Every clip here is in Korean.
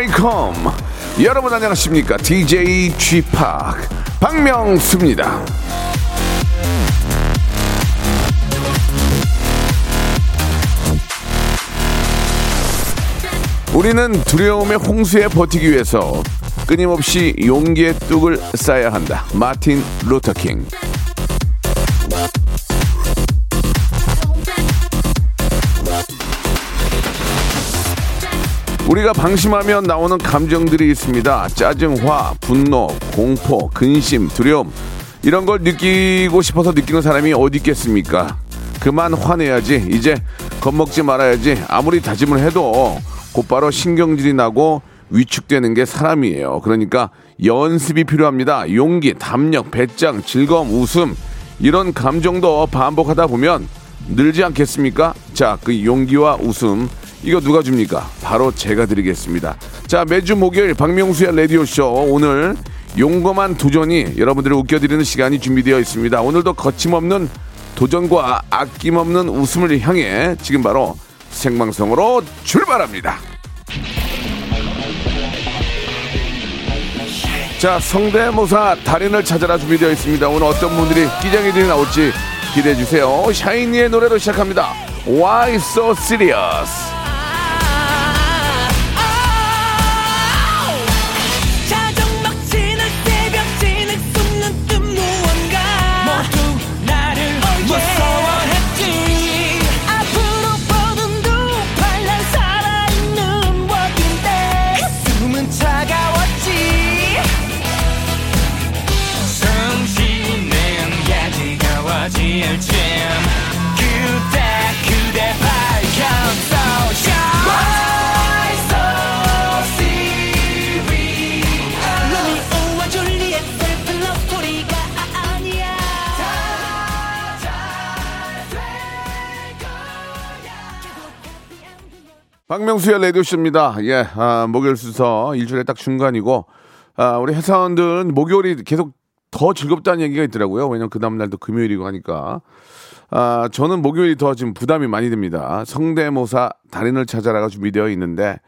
Welcome 여러분 안녕하십니까 DJ G Park 박명수입니다. 우리는 두려움의 홍수에 버티기 위해서 끊임없이 용기의 둑을 쌓아야 한다. 마틴 루터킹. 우리가 방심하면 나오는 감정들이 있습니다. 짜증, 화, 분노, 공포, 근심, 두려움. 이런 걸 느끼고 싶어서 느끼는 사람이 어디 있겠습니까? 그만 화내야지. 이제 겁먹지 말아야지. 아무리 다짐을 해도 곧바로 신경질이 나고 위축되는 게 사람이에요. 그러니까 연습이 필요합니다. 용기, 담력, 배짱, 즐거움, 웃음. 이런 감정도 반복하다 보면 늘지 않겠습니까? 자, 그 용기와 웃음. 이거 누가 줍니까? 바로 제가 드리겠습니다. 자, 매주 목요일 박명수의 라디오쇼. 오늘 용감한 도전이 여러분들을 웃겨드리는 시간이 준비되어 있습니다. 오늘도 거침없는 도전과 아낌없는 웃음을 향해 지금 바로 생방송으로 출발합니다. 자, 성대모사 달인을 찾아라 준비되어 있습니다. 오늘 어떤 분들이 끼장이들이 나올지 기대해 주세요. 샤이니의 노래로 시작합니다. Why so serious? 박명수의 라디오쇼입니다. 예, 아, 목요일 순서 일주일에 딱 중간이고, 아, 우리 회사원들은 목요일이 계속 더 즐겁다는 얘기가 있더라고요. 왜냐면 그 다음날도 금요일이고 하니까. 아, 저는 목요일이 더 지금 부담이 많이 됩니다. 성대모사 달인을 찾아라가 준비되어 있는데,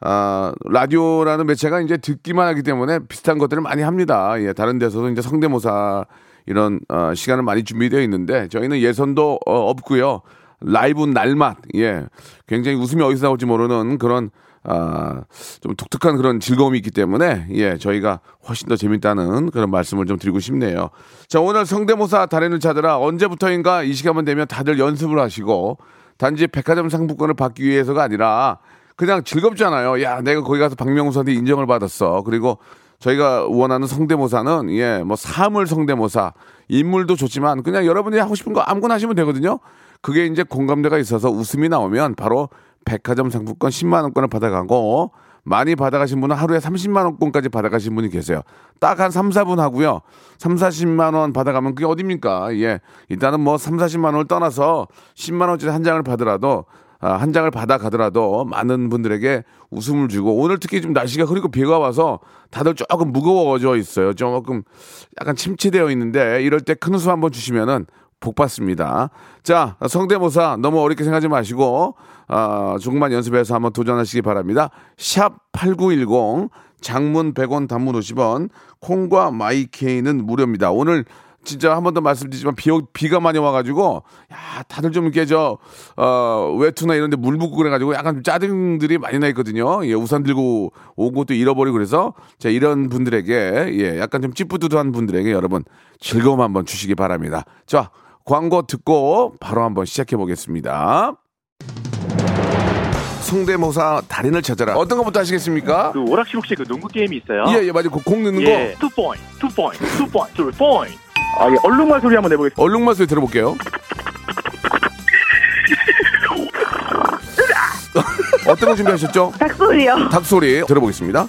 아, 라디오라는 매체가 이제 듣기만 하기 때문에 비슷한 것들을 많이 합니다. 예, 다른 데서도 이제 성대모사 이런 어, 시간을 많이 준비되어 있는데 저희는 예선도 어, 없고요. 라이브 날맛, 예, 굉장히 웃음이 어디서 나올지 모르는 그런 아, 좀 독특한 그런 즐거움이 있기 때문에 예, 저희가 훨씬 더 재밌다는 그런 말씀을 좀 드리고 싶네요. 자, 오늘 성대모사 달인을 찾아라 언제부터인가 이 시간만 되면 다들 연습을 하시고 단지 백화점 상품권을 받기 위해서가 아니라 그냥 즐겁잖아요. 야, 내가 거기 가서 박명수한테 인정을 받았어. 그리고 저희가 원하는 성대모사는 예, 뭐 사물 성대모사, 인물도 좋지만 그냥 여러분이 하고 싶은 거 아무거나 하시면 되거든요. 그게 이제 공감대가 있어서 웃음이 나오면 바로 백화점 상품권 10만 원권을 받아가고 많이 받아가신 분은 하루에 30만 원권까지 받아가신 분이 계세요. 딱 한 3, 4분 하고요. 3, 40만 원 받아가면 그게 어딥니까? 예. 일단은 뭐 3, 40만 원을 떠나서 10만 원짜리 한 장을 받으라도 아, 한 장을 받아 가더라도 많은 분들에게 웃음을 주고 오늘 특히 좀 날씨가 흐리고 비가 와서 다들 조금 무거워져 있어요. 조금 약간 침체되어 있는데 이럴 때 큰 웃음 한번 주시면은 복 받습니다. 자, 성대모사 너무 어렵게 생각하지 마시고 아, 조금만 연습해서 한번 도전하시기 바랍니다. 샵 8910 장문 100원 단문 50원 콩과 마이케이는 무료입니다. 오늘 진짜 한 번 더 말씀드리지만 비, 비가 많이 와가지고 야 다들 좀 이렇게 저 어, 외투나 이런 데 물 붓고 그래가지고 약간 좀 짜증들이 많이 나 있거든요. 예, 우산 들고 온 것도 잃어버리고 그래서 자 이런 분들에게 예 약간 좀 찌뿌드드한 분들에게 여러분 즐거움 한번 주시기 바랍니다. 자 광고 듣고 바로 한번 시작해 보겠습니다. 성대모사 달인을 찾아라. 어떤 것부터 하시겠습니까? 그 오락실 혹시 그 농구 게임이 있어요? 예, 예, 맞아요. 그 공 넣는 예. 거. two point, two point, two point, two point. 아, 예. 얼룩말 소리 한번 내보겠습니다. 얼룩말 소리 들어볼게요. 어떤 거 준비하셨죠? 닭소리요. 닭 소리 들어보겠습니다.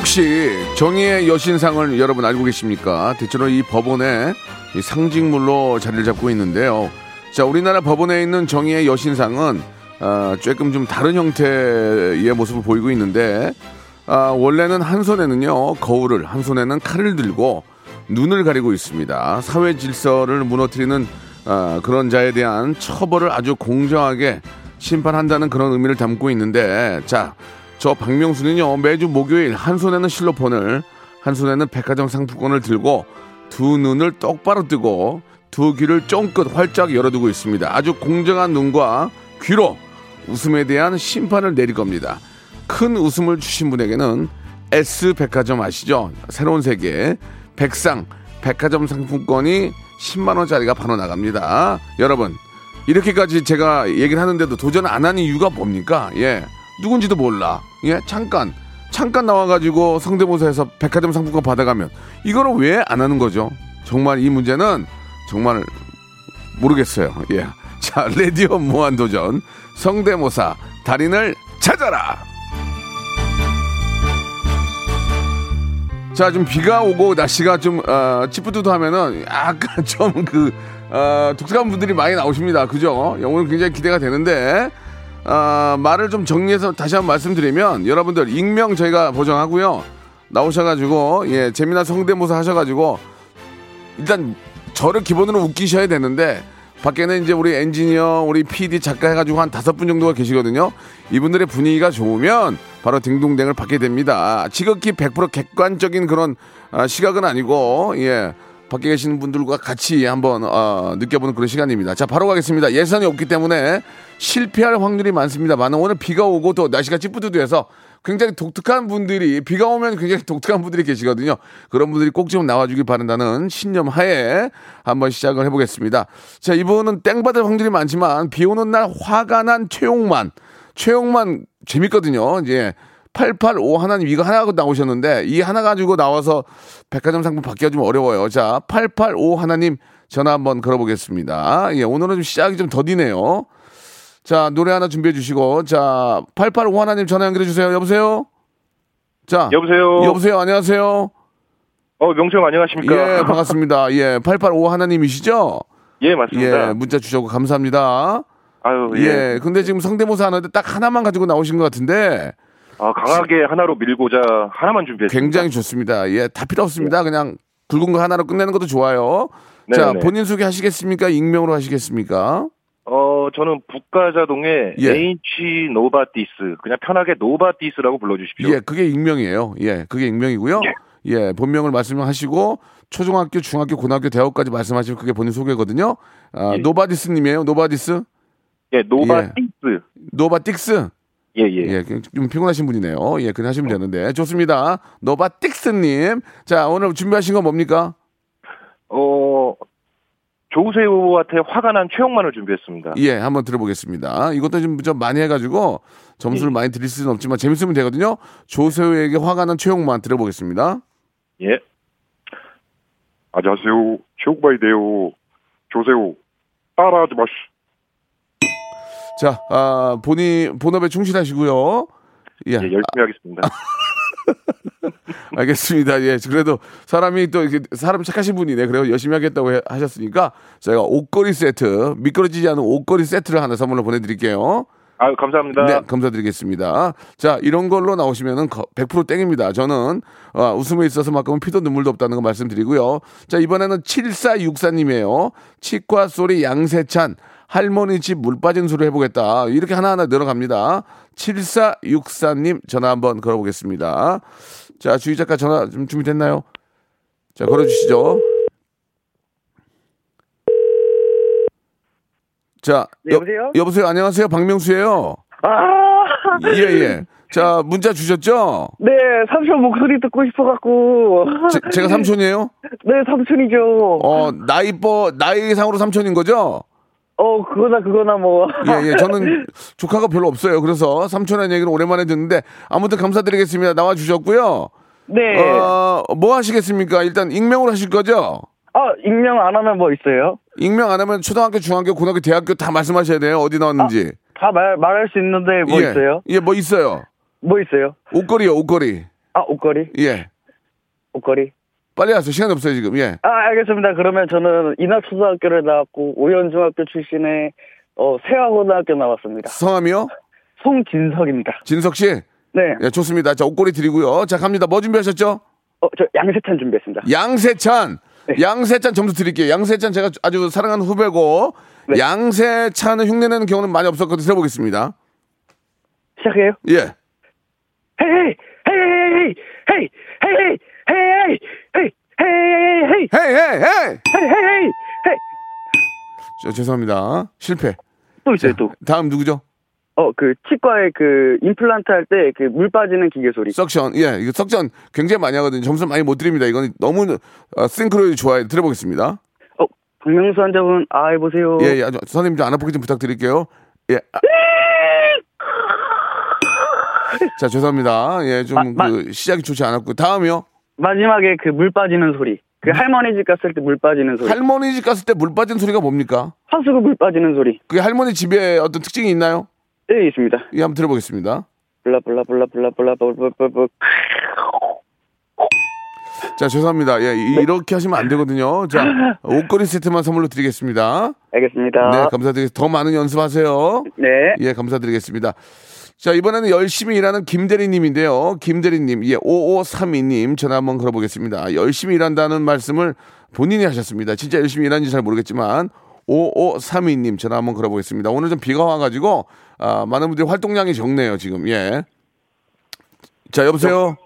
혹시 정의의 여신상을 여러분 알고 계십니까? 대체로 이 법원에 이 상징물로 자리를 잡고 있는데요. 자, 우리나라 법원에 있는 정의의 여신상은 아, 조금 좀 다른 형태의 모습을 보이고 있는데 아, 원래는 한 손에는요 거울을 한 손에는 칼을 들고 눈을 가리고 있습니다. 사회 질서를 무너뜨리는 아, 그런 자에 대한 처벌을 아주 공정하게 심판한다는 그런 의미를 담고 있는데 자, 저 박명수는요 매주 목요일 한 손에는 실로폰을 한 손에는 백화점 상품권을 들고 두 눈을 똑바로 뜨고 두 귀를 쫑긋 활짝 열어두고 있습니다. 아주 공정한 눈과 귀로 웃음에 대한 심판을 내릴 겁니다. 큰 웃음을 주신 분에게는 S 백화점 아시죠? 새로운 세계 백상 백화점 상품권이 10만 원짜리가 바로 나갑니다. 여러분 이렇게까지 제가 얘기를 하는데도 도전 안 한 이유가 뭡니까? 예 누군지도 몰라. 예 잠깐 잠깐 나와가지고 성대모사에서 백화점 상품권 받아가면 이거를 왜 안 하는 거죠? 정말 이 문제는 정말 모르겠어요. 예. 자, 레디오 무한도전 성대모사 달인을 찾아라. 자, 좀 비가 오고 날씨가 좀 어, 찌뿌드하면은 약간 좀그 어, 독특한 분들이 많이 나오십니다. 그죠? 예, 오늘 굉장히 기대가 되는데 아, 말을 좀 정리해서 다시 한번 말씀드리면 여러분들 익명 저희가 보정하고요. 나오셔가지고 예 재미난 성대모사 하셔가지고 일단 저를 기본으로 웃기셔야 되는데 밖에는 이제 우리 엔지니어, 우리 PD 작가 해가지고 한 다섯 분 정도가 계시거든요. 이분들의 분위기가 좋으면 바로 딩동댕을 받게 됩니다. 지극히 100% 객관적인 그런 아, 시각은 아니고 예. 밖에 계시는 분들과 같이 한번 어, 느껴보는 그런 시간입니다. 자, 바로 가겠습니다. 예산이 없기 때문에 실패할 확률이 많습니다만 오늘 비가 오고 또 날씨가 찌뿌드해서 굉장히 독특한 분들이 비가 오면 굉장히 독특한 분들이 계시거든요. 그런 분들이 꼭 좀 나와주길 바란다는 신념 하에 한번 시작을 해보겠습니다. 자, 이분은 땡 받을 확률이 많지만 비 오는 날 화가 난 최용만. 최용만 재밌거든요. 이제 885 하나님 이거 하나 가지고 나오셨는데 이 하나 가지고 나와서 백화점 상품 받기가 좀 어려워요. 자, 885 하나님 전화 한번 걸어보겠습니다. 예, 오늘은 좀 시작이 좀 더디네요. 자, 노래 하나 준비해 주시고 자, 885 하나님 전화 연결해 주세요. 여보세요? 자, 여보세요. 여보세요. 안녕하세요. 어 명수 형 안녕하십니까? 예, 반갑습니다. 예, 885 하나님이시죠? 예 맞습니다. 예, 문자 주셔서 감사합니다. 아유 예. 예, 근데 지금 성대모사 하는데 딱 하나만 가지고 나오신 것 같은데 아 강하게 하나로 밀고자 하나만 준비했습니다. 굉장히 좋습니다. 예, 다 필요 없습니다. 그냥 굵은 거 하나로 끝내는 것도 좋아요. 네, 자, 네. 본인 소개 하시겠습니까? 익명으로 하시겠습니까? 어 저는 북가좌동의 예. H 노바디스 그냥 편하게 노바디스라고 불러주십시오. 예, 그게 익명이에요. 예, 그게 익명이고요. 예, 본명을 말씀하시고 초중학교, 중학교, 고등학교, 대학까지 말씀하시면 그게 본인 소개거든요. 아, 예. 노바디스님이에요. 노바디스, 예, 노바디스. 노바디스. 예 예. 예, 좀 피곤하신 분이네요. 예, 그냥 하시면 되는데 좋습니다. 노바디스님, 자 오늘 준비하신 건 뭡니까? 어 조세호한테 화가 난 최홍만을 준비했습니다. 예, 한번 들어보겠습니다. 이것도 좀, 좀 많이 해가지고 점수를 많이 드릴 수는 없지만 재밌으면 되거든요. 조세호에게 화가 난 최홍만 들어보겠습니다. 예. 안녕하세요. 최욱바이데요. 조세호. 따라하지 마시. 자, 아, 본인 본업에 충실하시고요. 예, 예, 열심히 하겠습니다. 알겠습니다. 예, 그래도 사람이 또 이렇게 사람 착하신 분이네. 그래요. 열심히 하겠다고 해- 하셨으니까 저희가 옷걸이 세트, 미끄러지지 않은 옷걸이 세트를 하나 선물로 보내드릴게요. 아 감사합니다. 네, 감사드리겠습니다. 자, 이런 걸로 나오시면은 거- 100% 땡입니다. 저는 어, 웃음에 있어서만큼은 피도 눈물도 없다는 거 말씀드리고요. 자, 이번에는 7464님이에요. 치과 소리 양세찬 할머니 집 물 빠진 소리 해보겠다. 이렇게 하나하나 늘어갑니다. 7464님 전화 한번 걸어보겠습니다. 자, 주희 작가 전화 좀 준비됐나요? 자, 걸어주시죠. 자, 네, 여보세요? 여 보세요. 안녕하세요. 박명수예요. 아, 예, 예. 자, 문자 주셨죠? 네, 삼촌 목소리 듣고 싶어갖고. 제, 가 삼촌이에요? 네, 삼촌이죠. 어, 나이 뻐, 나이상으로 삼촌인 거죠? 어, 그거나 그거나 뭐. 예, 예. 저는 조카가 별로 없어요. 그래서 삼촌이라는 얘기를 오랜만에 듣는데 아무튼 감사드리겠습니다. 나와 주셨고요. 네. 어, 뭐 하시겠습니까? 일단 익명으로 하실 거죠? 아, 익명 안 하면 뭐 있어요? 익명 안 하면 초등학교, 중학교, 고등학교, 대학교 다 말씀하셔야 돼요. 어디 나왔는지. 다 말, 말할 수 있는데 뭐 예. 있어요? 예, 뭐 있어요. 뭐 있어요? 옷걸이요, 옷걸이. 아, 옷걸이? 예. 옷걸이? 빨리 하세요. 시간이 없어요, 지금. 예. 아, 알겠습니다. 그러면 저는 인하초등학교를 나왔고, 오연중학교 출신의, 어, 세화고등학교 나왔습니다. 성함이요? 송진석입니다. 진석 씨? 네. 예, 좋습니다. 자, 옷걸이 드리고요. 자, 갑니다. 뭐 준비하셨죠? 어, 저 양세찬 준비했습니다. 양세찬. 양세찬 점수 드릴게요. 양세찬 제가 아주 사랑하는 후배고 네. 양세찬을 흉내내는 경우는 많이 없었거든요. 들어보겠습니다. 시작해요? 예. hey, hey, hey, hey, hey, hey, hey, hey, hey, hey, hey hey. 저, 죄송합니다. 실패. 또 있어요, 또. 다음 누구죠? 어, 그, 치과에 그, 임플란트 할 때 그 물 빠지는 기계 소리. suction. 예, 이거 suction 굉장히 많이 하거든요. 점수 많이 못 드립니다. 이건 너무 어, 싱크로율이 좋아요. 들어보겠습니다. 어, 박명수 환자분, 아, 해보세요. 예, 예. 아주 선생님 좀 안 아프게 좀 부탁드릴게요. 예. 아. 자, 죄송합니다. 예, 좀 마- 마- 그 시작이 좋지 않았고 다음이요. 마지막에 그 물 빠지는 소리. 그 할머니 집 갔을 때 물 빠지는 소리. 할머니 집 갔을 때 물 빠진 소리가 뭡니까? 하수구 물 빠지는 소리. 그게 할머니 집에 어떤 특징이 있나요? 네, 있습니다. 예, 한번 들어보겠습니다. 블라, 블라, 블라, 블라, 블라, 블라, 블라, 블라, 블라. 자, 죄송합니다. 예, 이- 이렇게 하시면 안 되거든요. 자, 옷걸이 세트만 선물로 드리겠습니다. 알겠습니다. 네, 감사드리겠습니다. 더 많은 연습하세요. 네. 예, 감사드리겠습니다. 자, 이번에는 열심히 일하는 김대리님인데요. 김대리님, 예, 5532님 전화 한번 걸어보겠습니다. 열심히 일한다는 말씀을 본인이 하셨습니다. 진짜 열심히 일하는지 잘 모르겠지만, 5532님 전화 한번 걸어보겠습니다. 오늘 좀 비가 와가지고, 아, 많은 분들이 활동량이 적네요, 지금, 예. 자, 여보세요?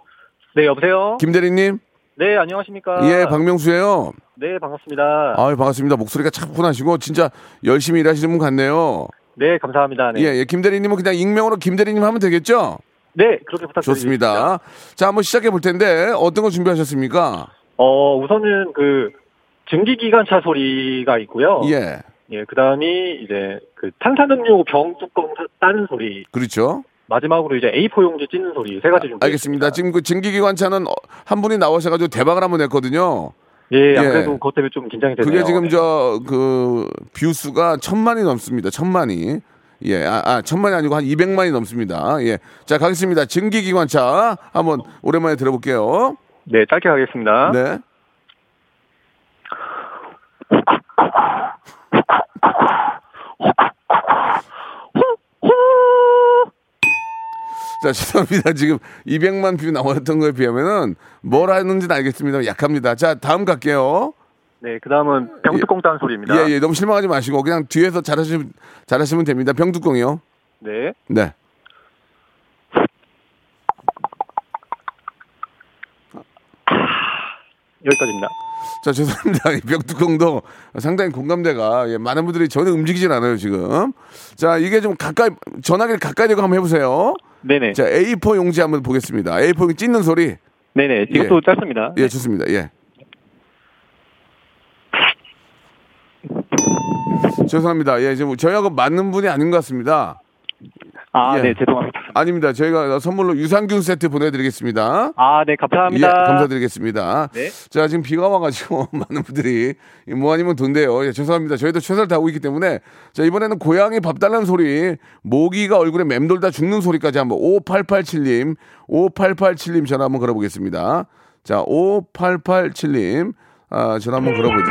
네, 여보세요? 김대리님? 네, 안녕하십니까? 예, 박명수예요 네, 반갑습니다. 아유, 반갑습니다. 목소리가 차분하시고, 진짜 열심히 일하시는 분 같네요. 네, 감사합니다. 네. 예, 예, 김 대리님은 그냥 익명으로 김 대리님 하면 되겠죠? 네, 그렇게 부탁드립니다. 좋습니다. 자, 한번 시작해 볼 텐데 어떤 거 준비하셨습니까? 어, 우선은 그 증기 기관차 소리가 있고요. 예, 예, 그 다음이 이제 그 탄산음료 병 뚜껑 따는 소리. 그렇죠. 마지막으로 이제 A4 용지 찢는 소리 세 가지 준비. 알겠습니다. 지금 그 증기기관차는 어, 한 분이 나오셔가지고 대박을 한번 냈거든요. 예, 안 예. 그래도 그것 때문에 좀 긴장이 되네요. 그게 지금 저그 뷰수가 천만이 넘습니다. 천만이. 예, 아, 아, 천만이 아니고 한 200만이 넘습니다. 예. 자, 가겠습니다. 증기기관차 한번 오랜만에 들어볼게요. 네, 짧게 가겠습니다. 네. 자, 죄송합니다. 지금 200만 view 나왔던 거에 비하면은 뭘 하는지는 알겠습니다. 약합니다. 자, 다음 갈게요. 네, 그 다음은 병뚜껑 따는 소리입니다. 예, 예, 너무 실망하지 마시고 그냥 뒤에서 잘하시면 잘하시면 됩니다. 병뚜껑이요. 네. 네. 여기까지입니다. 자, 죄송합니다. 이 병뚜껑도 상당히 공감대가 예, 많은 분들이 전혀 움직이질 않아요, 지금. 자, 이게 좀 가까이 전화기를 가까이 대고 한번 해 보세요. 네네. 자, A4 용지 한번 보겠습니다. A4 용지 찢는 소리. 네네. 이것도 짧습니다. 예, 좋습니다. 예. 죄송합니다. 예, 지금 저희하고 맞는 분이 아닌 것 같습니다. 아, 예. 네, 죄송합니다. 아닙니다. 저희가 선물로 유산균 세트 보내드리겠습니다. 아, 네, 예, 감사합니다. 감사드리겠습니다. 네. 자, 지금 비가 와가지고 많은 분들이 이뭐 아니면 돈대요. 예, 죄송합니다. 저희도 최선을 다하고 있기 때문에 자, 이번에는 고양이 밥 달라는 소리, 모기가 얼굴에 맴돌다 죽는 소리까지 한번 5887님, 5887님 전화 한번 걸어보겠습니다. 자, 5887님, 아, 전화 한번 걸어보죠.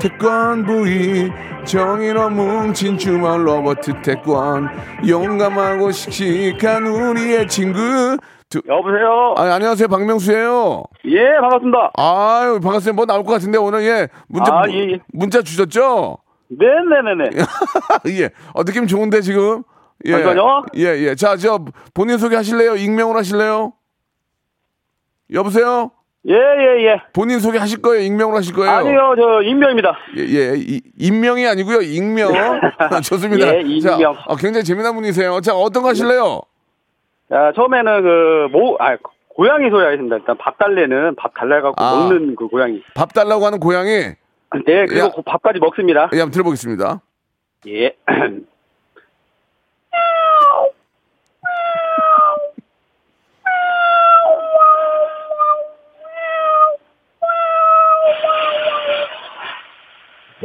태권브이 정의로 뭉친 주말 로버트 태권. 용감하고 씩씩한 우리의 친구. 두, 여보세요? 아, 안녕하세요. 박명수예요. 예, 반갑습니다. 아유 반갑습니다. 뭐 나올 것 같은데 오늘 예. 문자 아, 예, 예. 문자 주셨죠? 네 네 네 네. 예. 어, 느낌 좋은데 지금? 잠깐만요. 예예예. 자 저 본인 소개 하실래요? 익명으로 하실래요? 여보세요 예, 예, 예. 본인 소개 하실 거예요 익명으로 하실 거예요 아니요, 저, 임명입니다. 예, 예, 이- 인명이 아니고요, 익명. 좋습니다. 예, 익명. 자, 어, 굉장히 재미난 분이세요. 자, 어떤 거 하실래요? 자, 처음에는 그, 모, 아, 고양이 소리 하겠습니다. 일단 밥 달래는 밥 달래갖고 아. 먹는 그 고양이. 밥 달라고 하는 고양이. 네, 그리고 야. 그 밥까지 먹습니다. 예, 한번 들어보겠습니다. 예.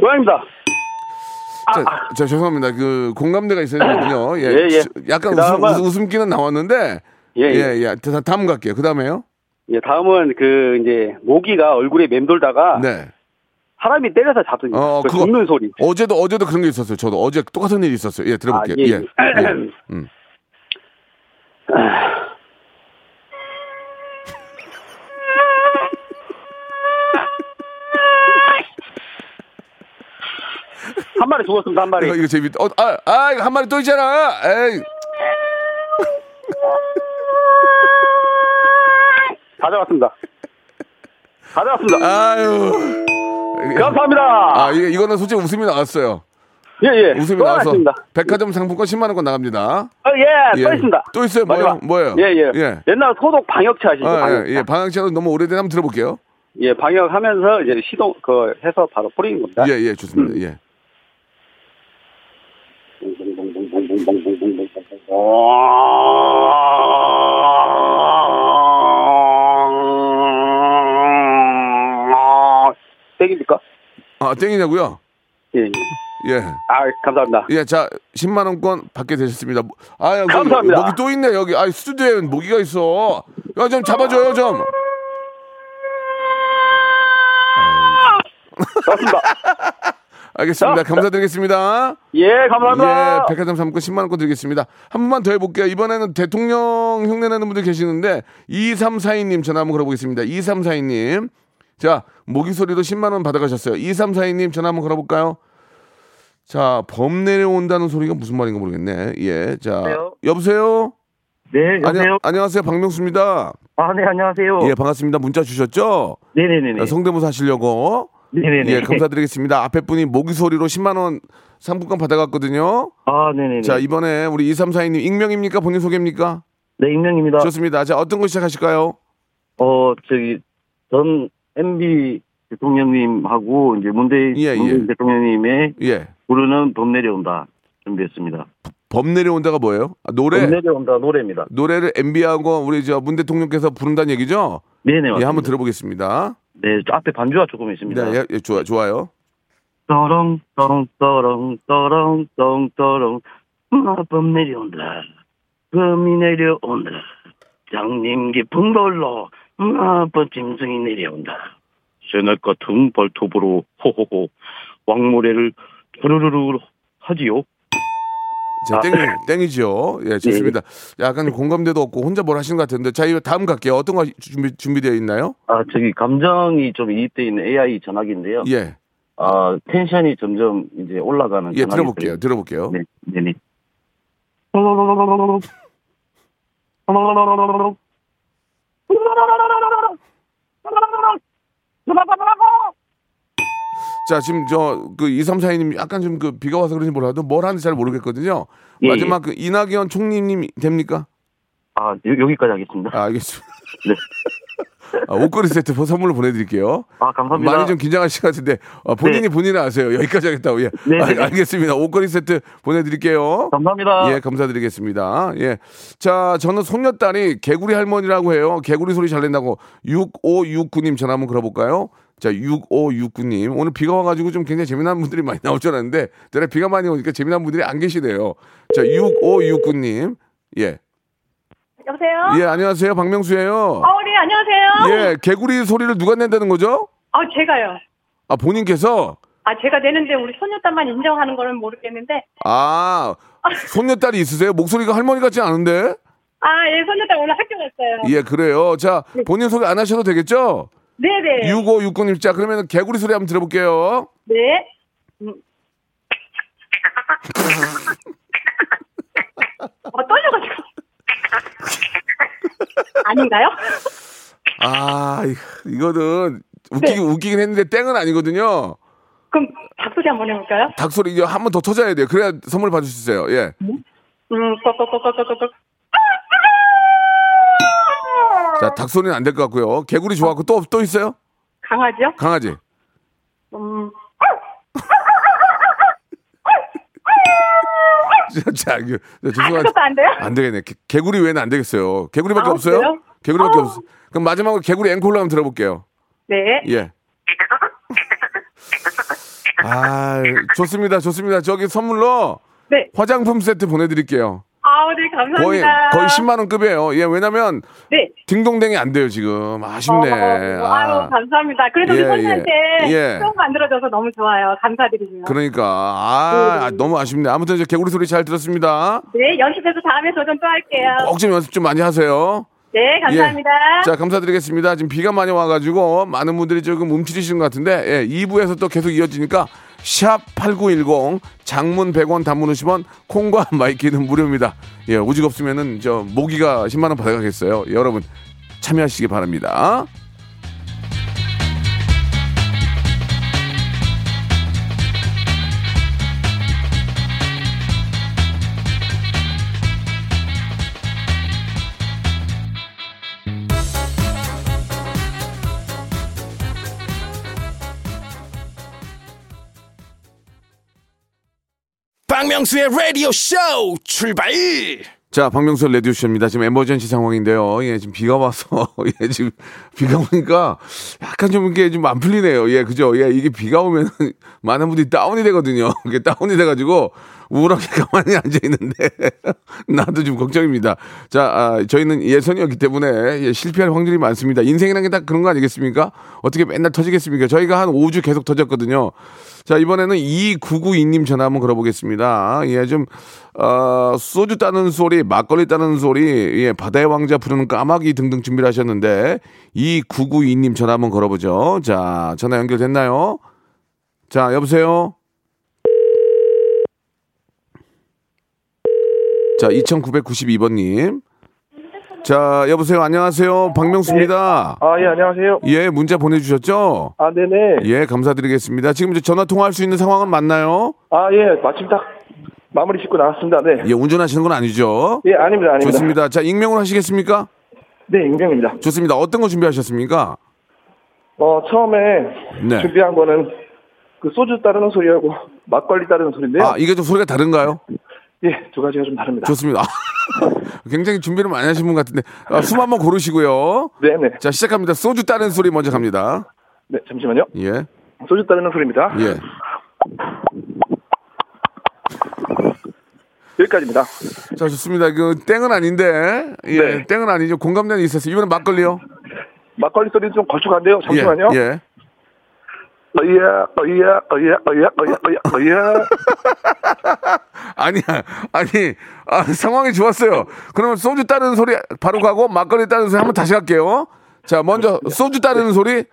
고양입니다. 자, 자, 죄송합니다. 그, 공감대가 있어야 되거든요. 예. 아. 예, 예. 약간 그다음은- 웃음, 웃음 기는 나왔는데. 예, 예, 예. 예. 다, 다음 갈게요. 그 다음에요? 예, 다음은 그 이제 모기가 얼굴에 맴돌다가 네. 사람이 때려서 잡는 어, 그 죽는 소리. 어제도, 어제도 그런 게 있었어요. 저도 어제 똑같은 일이 있었어요. 예, 들어볼게요. 아, 예, 예. 예. 예. 음. 한 마리 죽었습니다, 한 마리. 이거, 이거 재밌다. 어, 아, 아, 이거 한 마리 또 있잖아. 에이. 가져왔습니다. 가져왔습니다. 아유. 감사합니다. 아, 이게, 이거는 솔직히 웃음이 나왔어요. 예, 예. 웃음이 또 나와서 하나 있습니다. 백화점 상품권 10만 원권 나갑니다. 어, 예, 또 있습니다. 또 있어요. 뭐요? 마지막. 뭐예요? 예, 예, 예. 옛날 소독 방역차 아시죠? 아, 방역차. 예, 예. 방향치가 너무 오래된 한번 들어볼게요. 예, 방역하면서 이제 시동 그 해서 바로 뿌리는 겁니다. 예, 예, 좋습니다. 예. 땡입니까? 아, 땡이냐고요? 예, 예. 예. 아, 감사합니다. 예, 자, 10만 원권 받게 되셨습니다. 아, 여기, 감사합니다. 모기 또 있네, 여기. 아, 스튜디오에 모기가 있어. 야, 좀 잡아줘요, 좀. 맞습니다. 알겠습니다. 감사드리겠습니다. 예, 감사합니다. 예, 백화점 상품권 10만 원권 드리겠습니다. 한 번만 더 해볼게요. 이번에는 대통령 흉내 내는 분들 계시는데 2342님 전화 한번 걸어보겠습니다. 2342님. 자, 모기 소리도 10만 원 받아가셨어요. 2342님 전화 한번 걸어볼까요? 자, 범 내려온다는 소리가 무슨 말인가 모르겠네. 예, 자, 여보세요? 여보세요. 네? 안녕, 안녕하세요, 박명수입니다. 아, 네, 안녕하세요. 예, 반갑습니다. 문자 주셨죠? 네네네네. 성대모사 하시려고. 네네네. 예, 감사드리겠습니다. 앞에 분이 모기 소리로 10만 원 상품권 받아갔거든요. 아, 네네네. 자, 이번에 우리 2342님 익명입니까? 본인 소개입니까? 네, 익명입니다. 좋습니다. 자, 어떤 거 시작하실까요? 어, 저기, 전 MB 대통령님하고 이제 문대인, 예, 예. 대통령님의 예. 부르는 봄 내려온다 준비했습니다. 범 내려온다가 뭐예요? 아, 노래 봄 내려온다 노래입니다. 노래를 MB하고 우리 저 문 대통령께서 부른다는 얘기죠? 네네, 맞습니다. 예, 한번 들어보겠습니다. 네, 저 앞에 반주가 조금 있습니다. 네, 예, 예, 좋아, 좋아요. 떠렁, 떠렁, 떠렁, 떠렁, 떠렁, 떠렁, 아, 봄 내려온다. 봄이 내려온다. 장님 깊은 걸로, 아, 번 짐승이 내려온다. 새날 같은 발톱으로, 호호호, 왕모래를 르르르 하지요. 자, 아. 땡, 땡이죠. 예, 좋습니다. 약간 공감대도 없고 혼자 뭘 하시는 것 같은데. 자, 이거 다음 갈게요. 어떤 거 준비, 준비되어 있나요? 아, 저기, 감정이 좀 이입되어 있는 AI 전화기인데요. 예. 아, 텐션이 점점 이제 올라가는 예, 전화기 들어볼게요. 들어볼게요. 네, 네 네. 자, 지금 저, 그, 2342님 약간 좀 그 비가 와서 그런지 몰라도 뭘 하는지 잘 모르겠거든요. 예, 마지막 그 이낙연 총리님 됩니까? 아, 여, 여기까지 하겠습니다. 아, 알겠습니다. 네. 아, 옷걸이 세트 선물로 보내드릴게요. 아, 감사합니다. 많이 좀 긴장하실 것 같은데 어, 본인이 네. 본인은 아세요. 여기까지 하겠다고. 예. 네, 네. 아, 알겠습니다. 옷걸이 세트 보내드릴게요. 감사합니다. 예, 감사드리겠습니다. 예. 자, 저는 손녀딸이 개구리 할머니라고 해요. 개구리 소리 잘 낸다고 6569님 전화 한번 걸어볼까요? 자, 6569님. 오늘 비가 와가지고 좀 굉장히 재미난 분들이 많이 나올 줄 알았는데, 내가 비가 많이 오니까 재미난 분들이 안 계시네요. 자, 6569님. 예. 여보세요? 예, 안녕하세요. 박명수예요 어, 네, 안녕하세요. 예, 개구리 소리를 누가 낸다는 거죠? 아, 제가요. 아, 본인께서? 아, 제가 내는데 우리 손녀딸만 인정하는 거는 모르겠는데. 아, 손녀딸이 있으세요? 목소리가 할머니 같지 않은데? 아, 예, 손녀딸 오늘 학교 갔어요. 예, 그래요. 자, 본인 소개 안 하셔도 되겠죠? 네네. 6569님. 자, 그러면 개구리 소리 한번 들어볼게요. 네. 음. 어, 떨려가지고. 아닌가요? 아, 이- 이거는 웃기긴, 네. 웃기긴 했는데 땡은 아니거든요. 그럼 닭소리 한번 해볼까요? 닭소리 이거 한번 더 터져야 돼요. 그래야 선물 받을 수 있어요. 예. 음, 꺼꺼꺼꺼꺼꺼. 자, 닭소리는 안 될 것 같고요. 개구리 좋아하고 또, 또 있어요? 강아지요? 강아지. 음, 자, 이거, 아, 죄송한 그것도 안 돼요? 안 되겠네. 개, 개구리 외에는 안 되겠어요. 개구리밖에 아, 없어요? 그래요? 개구리밖에 어. 없어. 그럼 마지막으로 개구리 앵콜로 한번 들어볼게요. 네. 예. 아, 좋습니다. 좋습니다. 저기 선물로 네. 화장품 세트 보내드릴게요. 네, 감사합니다. 거의, 거의 10만원 급이에요. 예, 왜냐면 네. 딩동댕이 안 돼요, 지금. 아쉽네. 어, 아유, 아, 감사합니다. 그래도 예, 우리 손님한테 예. 예. 수업 만들어줘서 너무 좋아요. 감사드리고요. 그러니까. 아, 아, 너무 아쉽네. 아무튼 이제 개구리 소리 잘 들었습니다. 네, 연습해서 다음에 도전 또 할게요. 꼭 좀 연습 좀 많이 하세요. 네, 감사합니다. 예. 자, 감사드리겠습니다. 지금 비가 많이 와가지고 많은 분들이 조금 움츠리시는 것 같은데, 예, 2부에서 또 계속 이어지니까, 샵8910, 장문 100원, 단문 50원, 콩과 마이키는 무료입니다. 예, 오직 없으면은, 저, 모기가 10만 원 받아가겠어요. 여러분, 참여하시기 바랍니다. 박명수의 라디오 쇼 출발 자, 박명수 레디오 쇼입니다. 지금 emergency 상황인데요. 예, 지금 비가 와서, 예, 지금 비가 오니까 약간 좀 이게 좀 안 풀리네요. 예, 그죠? 예, 이게 비가 오면 많은 분들이 다운이 되거든요. 이게 다운이 돼가지고 우울하게 가만히 앉아 있는데 나도 좀 걱정입니다. 자, 아, 저희는 예선이었기 때문에 예, 실패할 확률이 많습니다. 인생이라는 게 딱 그런 거 아니겠습니까? 어떻게 맨날 터지겠습니까? 저희가 한 5주 계속 터졌거든요. 자, 이번에는 2992님 전화 한번 걸어보겠습니다. 예, 좀, 어, 소주 따는 소리, 막걸리 따는 소리, 예, 바다의 왕자 부르는 까마귀 등등 준비를 하셨는데, 2992님 전화 한번 걸어보죠. 자, 전화 연결됐나요? 자, 여보세요? 자, 2992번님. 자, 여보세요. 안녕하세요. 박명수입니다. 아, 예, 안녕하세요. 예, 문자 보내주셨죠? 아, 네네. 예, 감사드리겠습니다. 지금 이제 전화 통화할 수 있는 상황은 맞나요? 아, 예, 마침 딱 마무리 짓고 나왔습니다. 네. 예, 운전하시는 건 아니죠? 예, 아닙니다, 아닙니다. 좋습니다. 자, 익명으로 하시겠습니까? 네, 익명입니다. 좋습니다. 어떤 거 준비하셨습니까? 어, 처음에 네. 준비한 거는 그 소주 따르는 소리하고 막걸리 따르는 소리인데요. 아, 이게 좀 소리가 다른가요? 예, 두 가지가 좀 다릅니다. 좋습니다. 굉장히 준비를 많이 하신 분 같은데, 아, 숨 한번 고르시고요. 네네. 자, 시작합니다. 소주 따는 소리 먼저 갑니다. 네, 잠시만요. 예, 소주 따르는 소리입니다. 예. 여기까지입니다. 자, 좋습니다. 그, 땡은 아닌데, 예, 네. 땡은 아니죠. 공감대는 있었어요. 이번엔 막걸리요? 막걸리 소리는 좀 걸쭉한데요. 잠시만요. 예, 예. 어이야, 어이야, 어이야, 어이야, 어이야, 어이야, 어이야. 아니야, 아니, 아, 상황이 좋았어요. 그러면 소주 따르는 소리 바로 가고 막걸리 따르는 소리 한번 다시 할게요. 자, 먼저 소주 따르는 소리.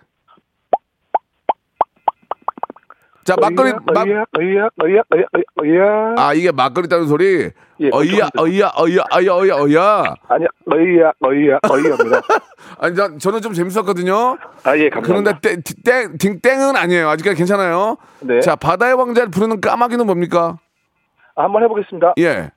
자, 막걸리, 막, 어이야, 어이야, 어이야, 어이야. 아, 이게 막걸리 따르는 소리. 예, 어이야. 어이야, 어이야, 어이야, 어이야, 어이야. 아니야, 어이야, 어이야, 어이야입니다. 아니, 저, 저는 좀 재밌었거든요. 아, 예, 감사합니다. 그런데 땡, 땡, 땡은 아니에요. 아직까지 괜찮아요. 네. 자, 바다의 왕자를 부르는 까마귀는 뭡니까? 아, 한번 해보겠습니다. 예.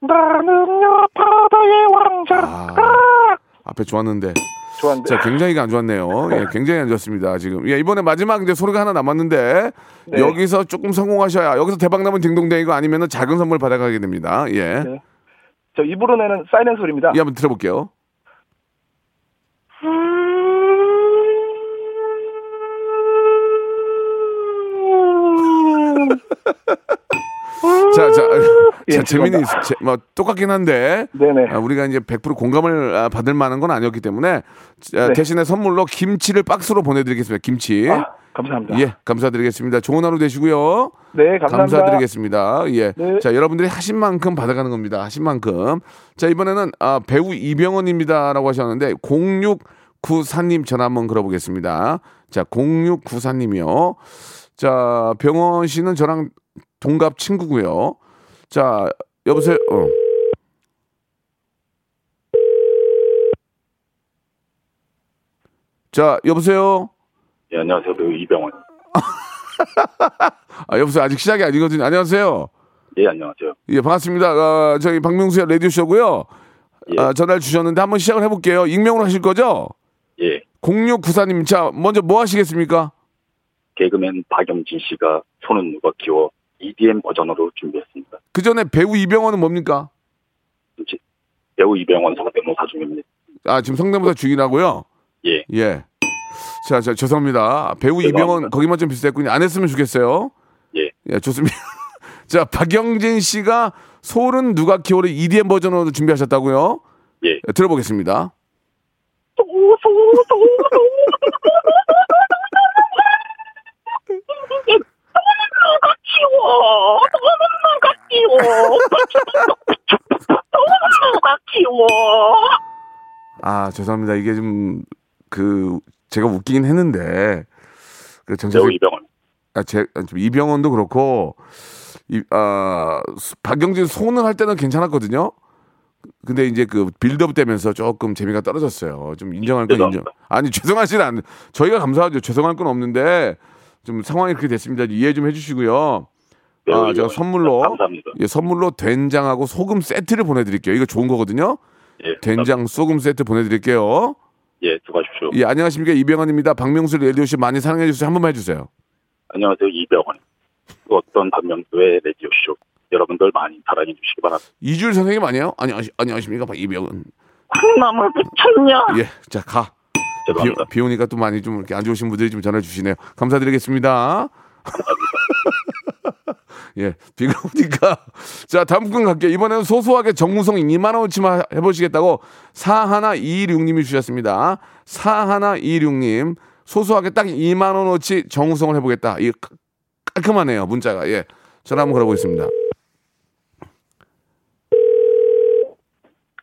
나는요, 바다의 왕자. 아, 앞에 좋았는데. 좋았는데. 자, 굉장히 안 좋았네요. 예, 굉장히 안 좋았습니다. 지금. 예, 이번에 마지막 이제 소리가 하나 남았는데 네. 여기서 조금 성공하셔야 여기서 대박 나면 딩동댕이고 아니면은 작은 선물 받아가게 됩니다. 예. 네. 저 입으로 내는 사이렌 소리입니다. 예, 한번 들어볼게요. 자, 자, 예, 자 제, 뭐 똑같긴 한데 네네. 아, 우리가 이제 100% 공감을 아, 받을 만한 건 아니었기 때문에 자, 네. 대신에 선물로 김치를 박스로 보내드리겠습니다. 김치. 아, 감사합니다. 예, 감사드리겠습니다. 좋은 하루 되시고요. 네, 감사합니다. 감사드리겠습니다. 예. 네. 자, 여러분들이 하신 만큼 받아가는 겁니다. 하신 만큼. 자, 이번에는 아, 배우 이병헌입니다라고 하셨는데 0694님 전화 한번 걸어보겠습니다. 자, 0694님이요. 자, 병원 씨는 저랑 동갑 친구고요. 자, 여보세요. 어. 자, 여보세요. 예, 안녕하세요. 배우 이병헌. 아, 여보세요. 아직 시작이 아니거든요. 안녕하세요. 예, 안녕하세요. 예, 반갑습니다. 아, 저희 박명수의 라디오 쇼고요. 예. 아, 전화를 주셨는데 한번 시작을 해볼게요. 익명으로 하실 거죠? 예, 0694님, 자, 먼저 뭐 하시겠습니까? 개그맨 박영진 씨가 손은 누가 키워 EDM 버전으로 준비했습니다. 그 전에 배우 이병헌은 뭡니까? 배우 이병헌 성대모사 중입니다. 아, 지금 성대모사 중이라고요? 예, 예. 자, 자, 죄송합니다. 배우 죄송합니다. 이병헌 거기만 좀 비슷했군요. 안 했으면 좋겠어요. 예. 예, 좋습니다. 자, 박영진 씨가 소는 누가 키워를 EDM 버전으로 준비하셨다고요? 예. 들어보겠습니다. 아, 죄송합니다. 이게 좀, 그, 제가 웃기긴 했는데, 그 정선생, 이병헌. 아, 제, 아, 좀 이병헌도 그렇고, 이, 아, 수- 박영진 손을 할 때는 괜찮았거든요? 근데 이제 그 빌드업 되면서 조금 재미가 떨어졌어요. 좀 인정할 건 인정. 아니, 죄송하진 않, 저희가 감사하죠. 죄송할 건 없는데, 좀 상황이 그렇게 됐습니다. 이해 좀 해주시고요. 배우 아, 제가. 선물로, 감사합니다. 예, 선물로 된장하고 소금 세트를 보내드릴게요. 이거 좋은 거거든요? 예, 된장 소금 세트 보내드릴게요. 예, 수고하십시오. 예, 안녕하십니까. 이병헌입니다. 박명수 레디오 쇼 많이 사랑해 주세요. 한 번만 해주세요. 안녕하세요. 이병헌. 그 어떤 박명수의 라디오 쇼. 여러분들 많이 사랑해 주시기 바랍니다. 이주일 선생님 아니에요? 아니, 안녕하십니까. 이병헌. 콩나물 붙였냐? 예, 자, 가. 비. 비 오니까 또 많이 좀 이렇게 안 좋으신 분들이 좀 전화 주시네요. 감사드리겠습니다. 예, 비가 오니까. 자, 다음 분 갈게요. 이번에는 소소하게 정무성 2만원어치만 해보시겠다고 4126님이 주셨습니다. 4126님. 소소하게 딱 2만원어치 정우성을 해보겠다. 이 깔끔하네요, 문자가. 예. 전화 한번 걸어보겠습니다.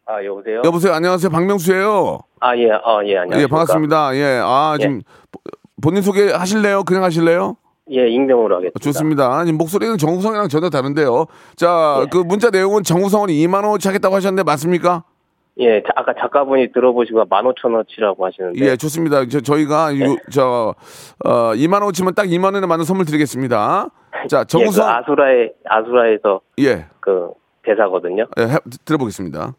아 여보세요? 여보세요, 안녕하세요. 박명수예요 아 예, 어, 예 안녕하십니까? 예, 반갑습니다. 예, 아, 지금 본인 소개 하실래요? 그냥 하실래요? 예, 익명으로 하겠습니다. 좋습니다. 아니, 목소리는 정우성이랑 전혀 다른데요. 자, 예. 그 문자 내용은 정우성은 2만 원어치 하겠다고 하셨는데 맞습니까? 예, 자- 아까 작가분이 들어보시고 15,000원치라고 하시는데 예, 좋습니다. 저, 저희가 요, 저 어, 2만 원어치면 딱 2만 원에 맞는 선물 드리겠습니다. 자, 예, 그 정우성 아수라의 아수라에서 예, 그 대사거든요. 예, 해- 들어보겠습니다.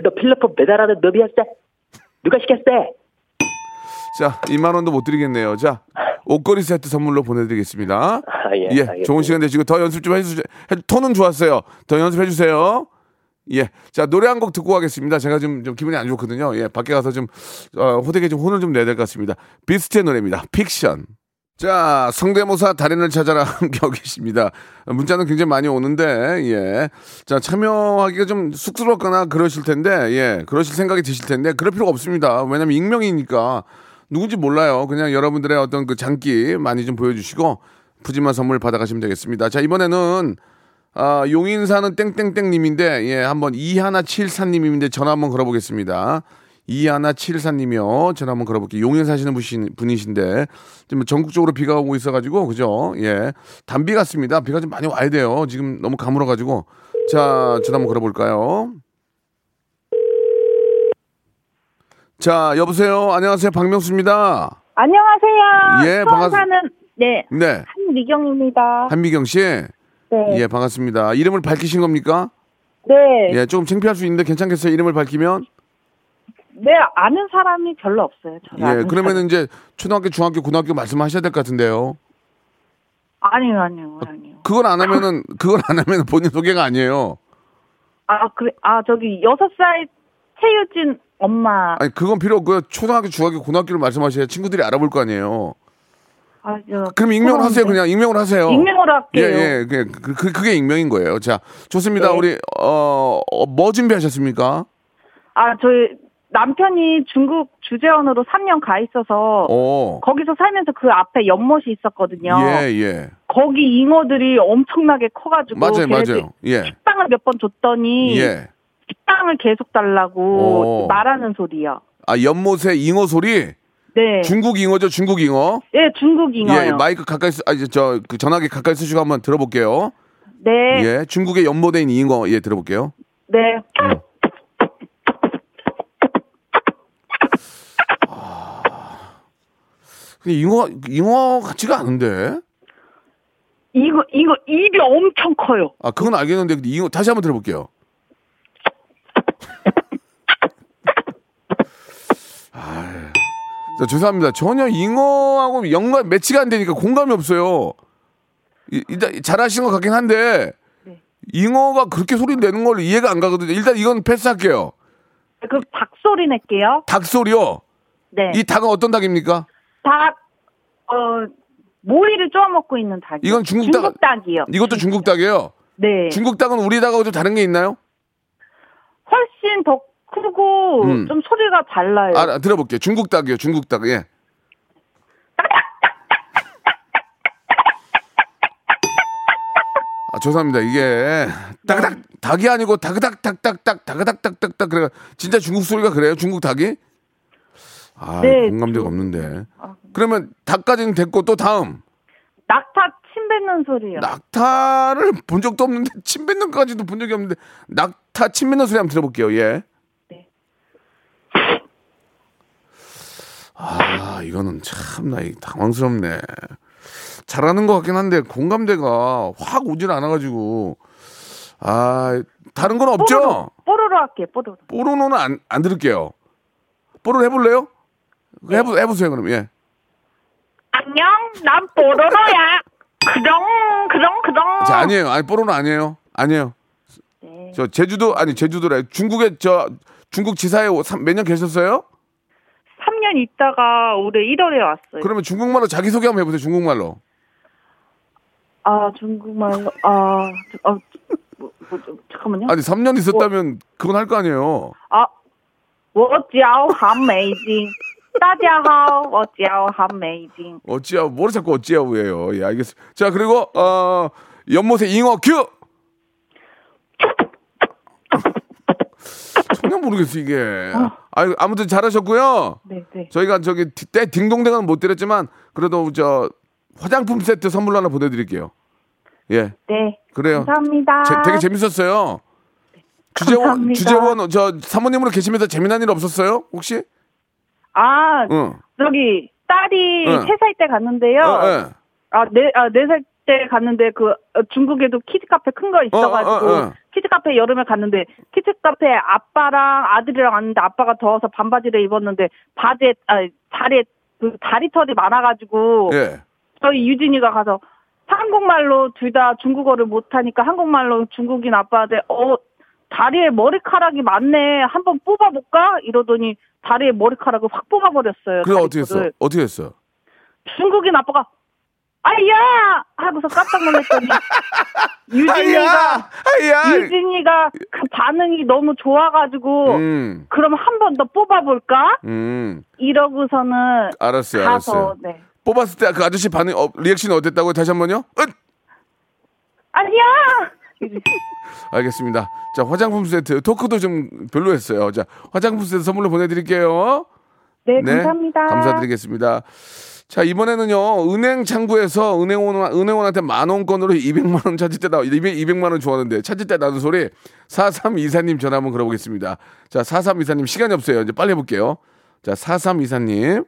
너 필로폰 배달하는 놈이었어? 누가 시켰어? 자, 2만 원도 못 드리겠네요. 자, 옷걸이 세트 선물로 보내드리겠습니다. 아, 예, 예, 알겠습니다. 좋은 시간 되시고 더 연습 좀 해주세요. 해- 톤은 좋았어요. 더 연습해 주세요. 예, 자 노래 한 곡 듣고 가겠습니다. 제가 좀, 좀 기분이 안 좋거든요. 예, 밖에 가서 좀 어, 호되게 좀 혼을 좀 내야 될 것 같습니다. 비스트의 노래입니다. 픽션. 자, 성대모사 달인을 찾아라 함께하고 계십니다. 문자는 굉장히 많이 오는데, 예. 자, 참여하기가 좀 쑥스럽거나 그러실 텐데, 예. 그러실 생각이 드실 텐데, 그럴 필요가 없습니다. 왜냐면 익명이니까 누군지 몰라요. 그냥 여러분들의 어떤 그 장기 많이 좀 보여주시고, 푸짐한 선물 받아가시면 되겠습니다. 자, 이번에는, 아, 용인 사는 땡땡땡님인데, 예, 한번 이하나 칠사님인데 전화 한번 걸어보겠습니다. 이하나 칠사님이요. 전화 한번 걸어볼게요. 용인 사시는 분이신- 분이신데, 지금 전국적으로 비가 오고 있어가지고, 그죠? 예. 단비 같습니다. 비가 좀 많이 와야 돼요. 지금 너무 가물어가지고. 자, 전화 한번 걸어볼까요? 자, 여보세요. 안녕하세요. 박명수입니다. 안녕하세요. 예, 처음 반갑- 사는 네 네. 한미경입니다. 한미경 씨. 네. 예, 반갑습니다. 이름을 밝히신 겁니까? 네. 예, 조금 창피할 수 있는데 괜찮겠어요? 이름을 밝히면? 네, 아는 사람이 별로 없어요. 저는 예, 그러면 이제 초등학교, 중학교, 고등학교 말씀하셔야 될 것 같은데요. 아니요, 아니요, 아니요. 그걸 안 하면은, 그걸 안 하면 본인 소개가 아니에요. 아, 그래, 아, 저기, 여섯 살 최유진 엄마. 아니, 그건 필요 없고요. 초등학교, 중학교, 고등학교를 말씀하셔야 친구들이 알아볼 거 아니에요. 아, 저, 그럼 익명을 하세요. 그냥 익명을 하세요. 익명으로 예, 할게요. 예, 그, 그, 그- 그게 익명인 거예요. 자, 좋습니다. 네. 우리, 어, 어, 뭐 준비하셨습니까? 아, 저희 남편이 중국 주재원으로 3년 가 있어서 어, 거기서 살면서 그 앞에 연못이 있었거든요. 예, 예. 거기 잉어들이 엄청나게 커가지고 맞아요, 맞아요. 예. 식빵을 몇 번 줬더니 예. 식빵을 계속 달라고 오. 말하는 소리요. 아, 연못의 잉어 소리? 네, 중국 잉어죠, 중국 잉어? 예, 중국 잉어요. 예, 마이크 가까이, 쓰, 아, 이제 저, 그 전화기 가까이 쓰시고 한번 들어볼게요. 네, 예, 중국의 연못에 있는 잉어, 예, 들어볼게요. 네. 근데 잉어, 잉어 같지가 않은데? 이거 이거 입이 엄청 커요. 아, 그건 알겠는데, 근데 잉어, 다시 한번 들어볼게요. 아, 자, 죄송합니다. 전혀 잉어하고 연관, 매치가 안 되니까 공감이 없어요. 이- 일단 잘하시는 것 같긴 한데, 네. 잉어가 그렇게 소리 내는 걸 이해가 안 가거든요. 일단 이건 패스할게요. 그닭 소리 낼게요. 닭 소리요. 네, 이 닭은 어떤 닭입니까? 닭 어, 모이를 쪼아 먹고 있는 닭이. 이건 중국 닭- 중국 닭이요. 이것도 중국 닭이에요. 네. 중국 닭은 우리 닭하고 좀 다른 게 있나요? 훨씬 더 크고 음. 좀 소리가 달라요. 아, 들어볼게요. 중국 닭이요. 중국 닭. 예. 아, 죄송합니다. 이게 따그닥 닭이 아니고 다그닥 닭닭닭 다그닥 닭닭닭 그래 진짜 중국 소리가 그래요? 중국 닭이? 아, 네. 공감대가 없는데. 그러면 닭까지는 됐고 또 다음 낙타 침 뱉는 소리요. 낙타를 본 적도 없는데 침 뱉는 까지도 본 적이 없는데 낙타 침 뱉는 소리 한번 들어볼게요. 예. 아 이거는 참나 이 당황스럽네. 잘하는 것 같긴 한데 공감대가 확 오질 않아가지고 아 다른 건 없죠? 뽀로로, 뽀로로 할게요. 뽀로로. 뽀로로는 안, 안 들을게요. 뽀로로 해볼래요? 해보, 해보세요 그럼 예. 안녕, 난 뽀로로야. 그렁, 그렁, 그렁. 자, 아니에요. 아니 뽀로로 아니에요. 아니에요. 네. 저 제주도 아니 제주도래. 중국에 저 중국 지사에 몇 년 계셨어요? 3년 있다가 올해 1월에 왔어요. 그러면 중국말로 자기 소개 한번 해보세요. 중국말로. 아, 중국말로, 아, 저- 어, 뭐, 뭐, 좀, 잠깐만요. 아니 3년 있었다면 그건 할 거 아니에요. 아, 我叫韩美金。大家好，我叫韩美金。 어찌야 뭐를 자꾸 어찌야우예요. 예 알겠습니다. 자 그리고 어 연못의 잉어 큐. 전혀 모르겠어 이게. 아 아무튼 잘하셨고요. 네, 네. 저희가 저기 디- 때 딩동댕은 못 드렸지만 그래도 저 화장품 세트 선물로 하나 보내드릴게요. 예 네. 그래요. 감사합니다. 제- 되게 재밌었어요. 주재원 감사합니다. 주재원 저 사모님으로 계시면서 재미난 일 없었어요 혹시? 아, 응. 저기, 딸이 응. 세살때 갔는데요. 어, 예. 아, 네, 아, 네 살 때 갔는데 그 어, 중국에도 키즈 카페 큰 거 있어가지고 어, 어, 어. 키즈 카페 여름에 갔는데 키즈 카페 아빠랑 아들이랑 왔는데 아빠가 더워서 반바지를 입었는데 바지에 아 다리에 그 다리털이 많아가지고 예. 저희 유진이가 가서 한국말로 둘 다 중국어를 못하니까 한국말로 중국인 아빠한테 어 다리에 머리카락이 많네 한번 뽑아볼까 이러더니 다리에 머리카락을 확 뽑아버렸어요. 그래 어떻게 했어? 어떻게 했어? 중국인 아빠가 아야 하고서 깜짝 놀랐더니 유진이가 아야. 유진이가 그 반응이 너무 좋아가지고 음. 그럼 한 번 더 뽑아볼까 음. 이러고서는 알았어요. 가서 알았어요. 네 뽑았을 때 그 아저씨 반응 어, 리액션이 어땠다고요? 다시 한 번요? 으! 아니야 알겠습니다. 자, 화장품 세트 토크도 좀 별로였어요. 자, 화장품 세트 선물로 보내 드릴게요. 네, 감사합니다. 감사드리겠습니다. 자, 이번에는요, 은행 창구에서 은행원, 은행원한테 만 원권으로 200만 원 찾을 때 나, 200, 200 만 원 주었는데 찾을 때 나는 소리 4324님 전화 한번 걸어보겠습니다. 자, 4324님 시간이 없어요. 이제 빨리 해볼게요. 자, 4324님.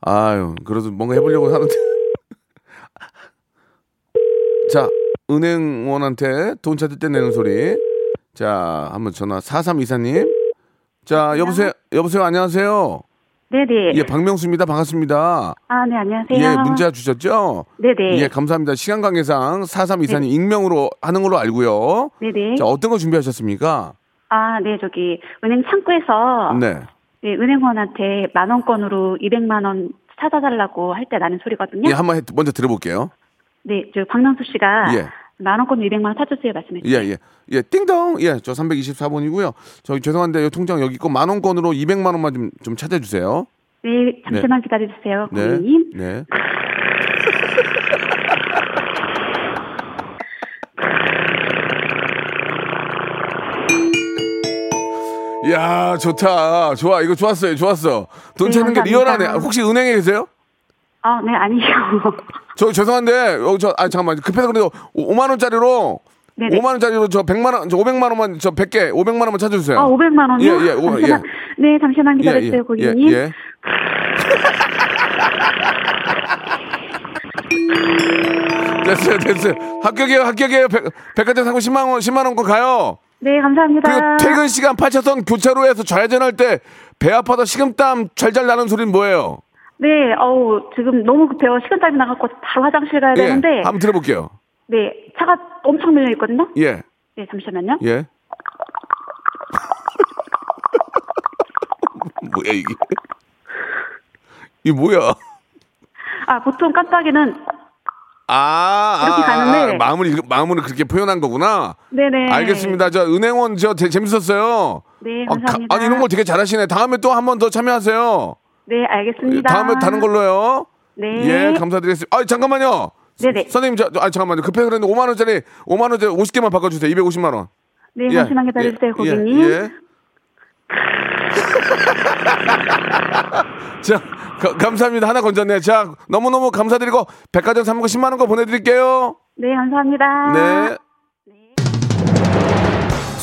아유, 그래도 뭔가 해보려고 하는데. 자, 은행원한테 돈 찾을 때 내는 소리. 자, 한번 전화 4324님. 자, 여보세요. 여보세요. 안녕하세요. 네네. 예, 박명수입니다. 반갑습니다. 아, 네, 안녕하세요. 예, 문자 주셨죠? 네네. 예, 감사합니다. 시간 관계상 4324님 네. 익명으로 하는 걸로 알고요. 네네. 자, 어떤 거 준비하셨습니까? 아, 네, 저기, 은행 창구에서, 네. 네, 은행원한테 만원권으로 200만원 찾아달라고 할 때 나는 소리거든요. 예, 한번 해- 먼저 들어볼게요. 네, 저 박명수 씨가 예. 만원권으로 200만원 찾으세요 말씀해 예, 주세요. 예. 예, 띵동. 예, 저 324번이고요. 저기 죄송한데 요 통장 여기 있고 만 원권으로 200만 원만 좀, 좀 찾아 주세요. 네, 잠시만 기다려주세요, 네. 고객님. 네. 야, 좋다. 좋아. 이거 좋았어요. 좋았어. 돈 네, 찾는 게 감사합니다. 리얼하네. 혹시 은행에 계세요? 아, 네, 아니요. 저 죄송한데, 어, 저, 아, 잠깐만. 급해서 그래도 5만 원짜리로 네네. 5만 원짜리로 저 100만 원, 저 500만 원만 저 100개, 500만 원만 찾아 주세요. 아, 500만원이요? 예, 예, 오, 잠시만, 네, 잠시만 기다려주세요, 고객님. 예, 예. 됐어요, 됐어요. 합격이에요, 합격이에요. 백, 백화점 사고 10만 원, 10만 원권 가요. 네, 감사합니다. 그리고 퇴근 시간 8차선 교차로에서 좌회전할 때 배 아파서 식은땀 잘잘 나는 소리는 뭐예요? 네, 어우, 지금 너무 급해요. 시간 짧이 나갖고 바로 화장실 가야 예, 되는데. 한번 들어볼게요. 네, 차가 엄청 밀려있거든요. 예, 네, 잠시만요. 예. 뭐야 이게? 이 뭐야? 아, 보통 깜빡이는, 아, 이렇게 아, 가는데. 아, 마음을 마음을 그렇게 표현한 거구나. 네네. 알겠습니다. 저 은행원 저 재- 재밌었어요. 네, 아, 가- 감사합니다. 아니 이런 거 되게 잘하시네. 다음에 또 한 번 더 참여하세요. 네, 알겠습니다. 다음에 다른 걸로요. 네. 예, 감사드리겠습니다. 아, 잠깐만요. 네네. 선생님, 저, 아, 잠깐만요. 급해서 그랬는데 5만 원짜리 5만 원짜리 50개만 바꿔 주세요. 250만 원. 네, 예, 잠시만 기다려 주세요, 예, 고객님. 예, 예. 자, 가- 감사합니다. 하나 건졌네요. 자, 너무너무 감사드리고 백화점 상품 10만 원 거 보내 드릴게요. 네, 감사합니다. 네.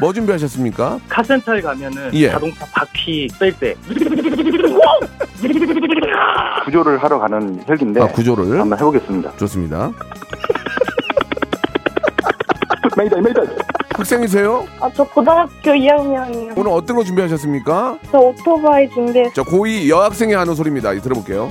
뭐 준비하셨습니까? 카센터에 가면은 예. 자동차 바퀴 뺄 때. 구조를 하러 가는 헬기인데 아, 구조를 한번 해보겠습니다. 좋습니다. 메이다 메이다. 학생이세요? 아, 저 고등학교 2학년이요. 오늘 어떤 거 준비하셨습니까? 저 오토바이 준비했어요. 저 고2 여학생이 하는 소리입니다. 들어볼게요.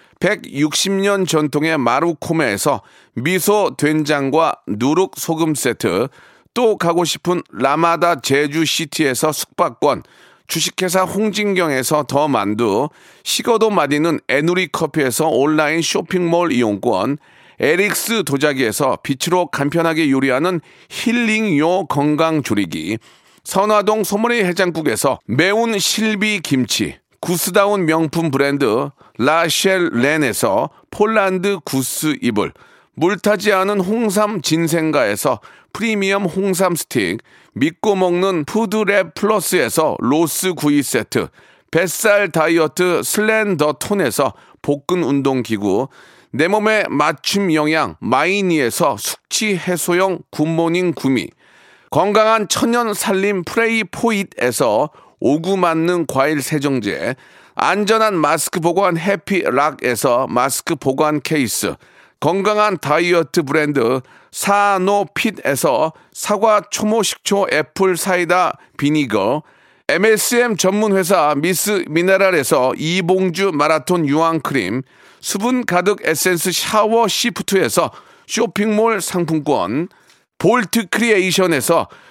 160년 전통의 마루코메에서 미소 된장과 누룩 소금 세트, 또 가고 싶은 라마다 제주시티에서 숙박권, 주식회사 홍진경에서 더 만두, 식어도 맛있는 에누리 커피에서 온라인 쇼핑몰 이용권, 에릭스 도자기에서 빛으로 간편하게 요리하는 힐링요 건강 조리기, 선화동 소머리 해장국에서 매운 실비 김치, goose down 명품 브랜드 라쉘 렌에서 폴란드 goose 이불, 물타지 않은 홍삼 진생가에서 프리미엄 홍삼 스틱, 믿고 먹는 푸드랩 플러스에서 로스 구이 세트, 뱃살 다이어트 슬렌더 톤에서 복근 운동 기구, 내 몸에 맞춤 영양 마이니에서 숙취 해소용 굿모닝 구미, 건강한 천연 살림 프레이 포잇에서 오구 맞는 과일 세정제, 안전한 마스크 보관 해피락에서 마스크 보관 케이스, 건강한 다이어트 브랜드 사노핏에서 사과 초모 식초 apple cider vinegar, MSM 전문 회사 미스 미네랄에서 이봉주 마라톤 유황크림, 수분 가득 에센스 샤워 시프트에서 쇼핑몰 상품권, 볼트 크리에이션에서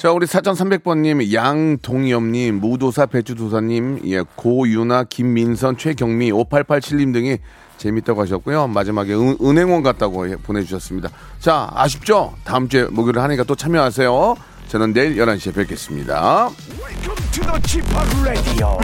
자, 우리 4300번님, 양동엽님, 무도사 배추도사님, 예, 고유나, 김민선, 최경미, 5887님 등이 재밌다고 하셨고요. 마지막에 은, 은행원 같다고 예, 보내주셨습니다. 자, 아쉽죠? 다음 주에 목요일 하니까 또 참여하세요. 저는 내일 11시에 뵙겠습니다. Welcome to the Chip Radio.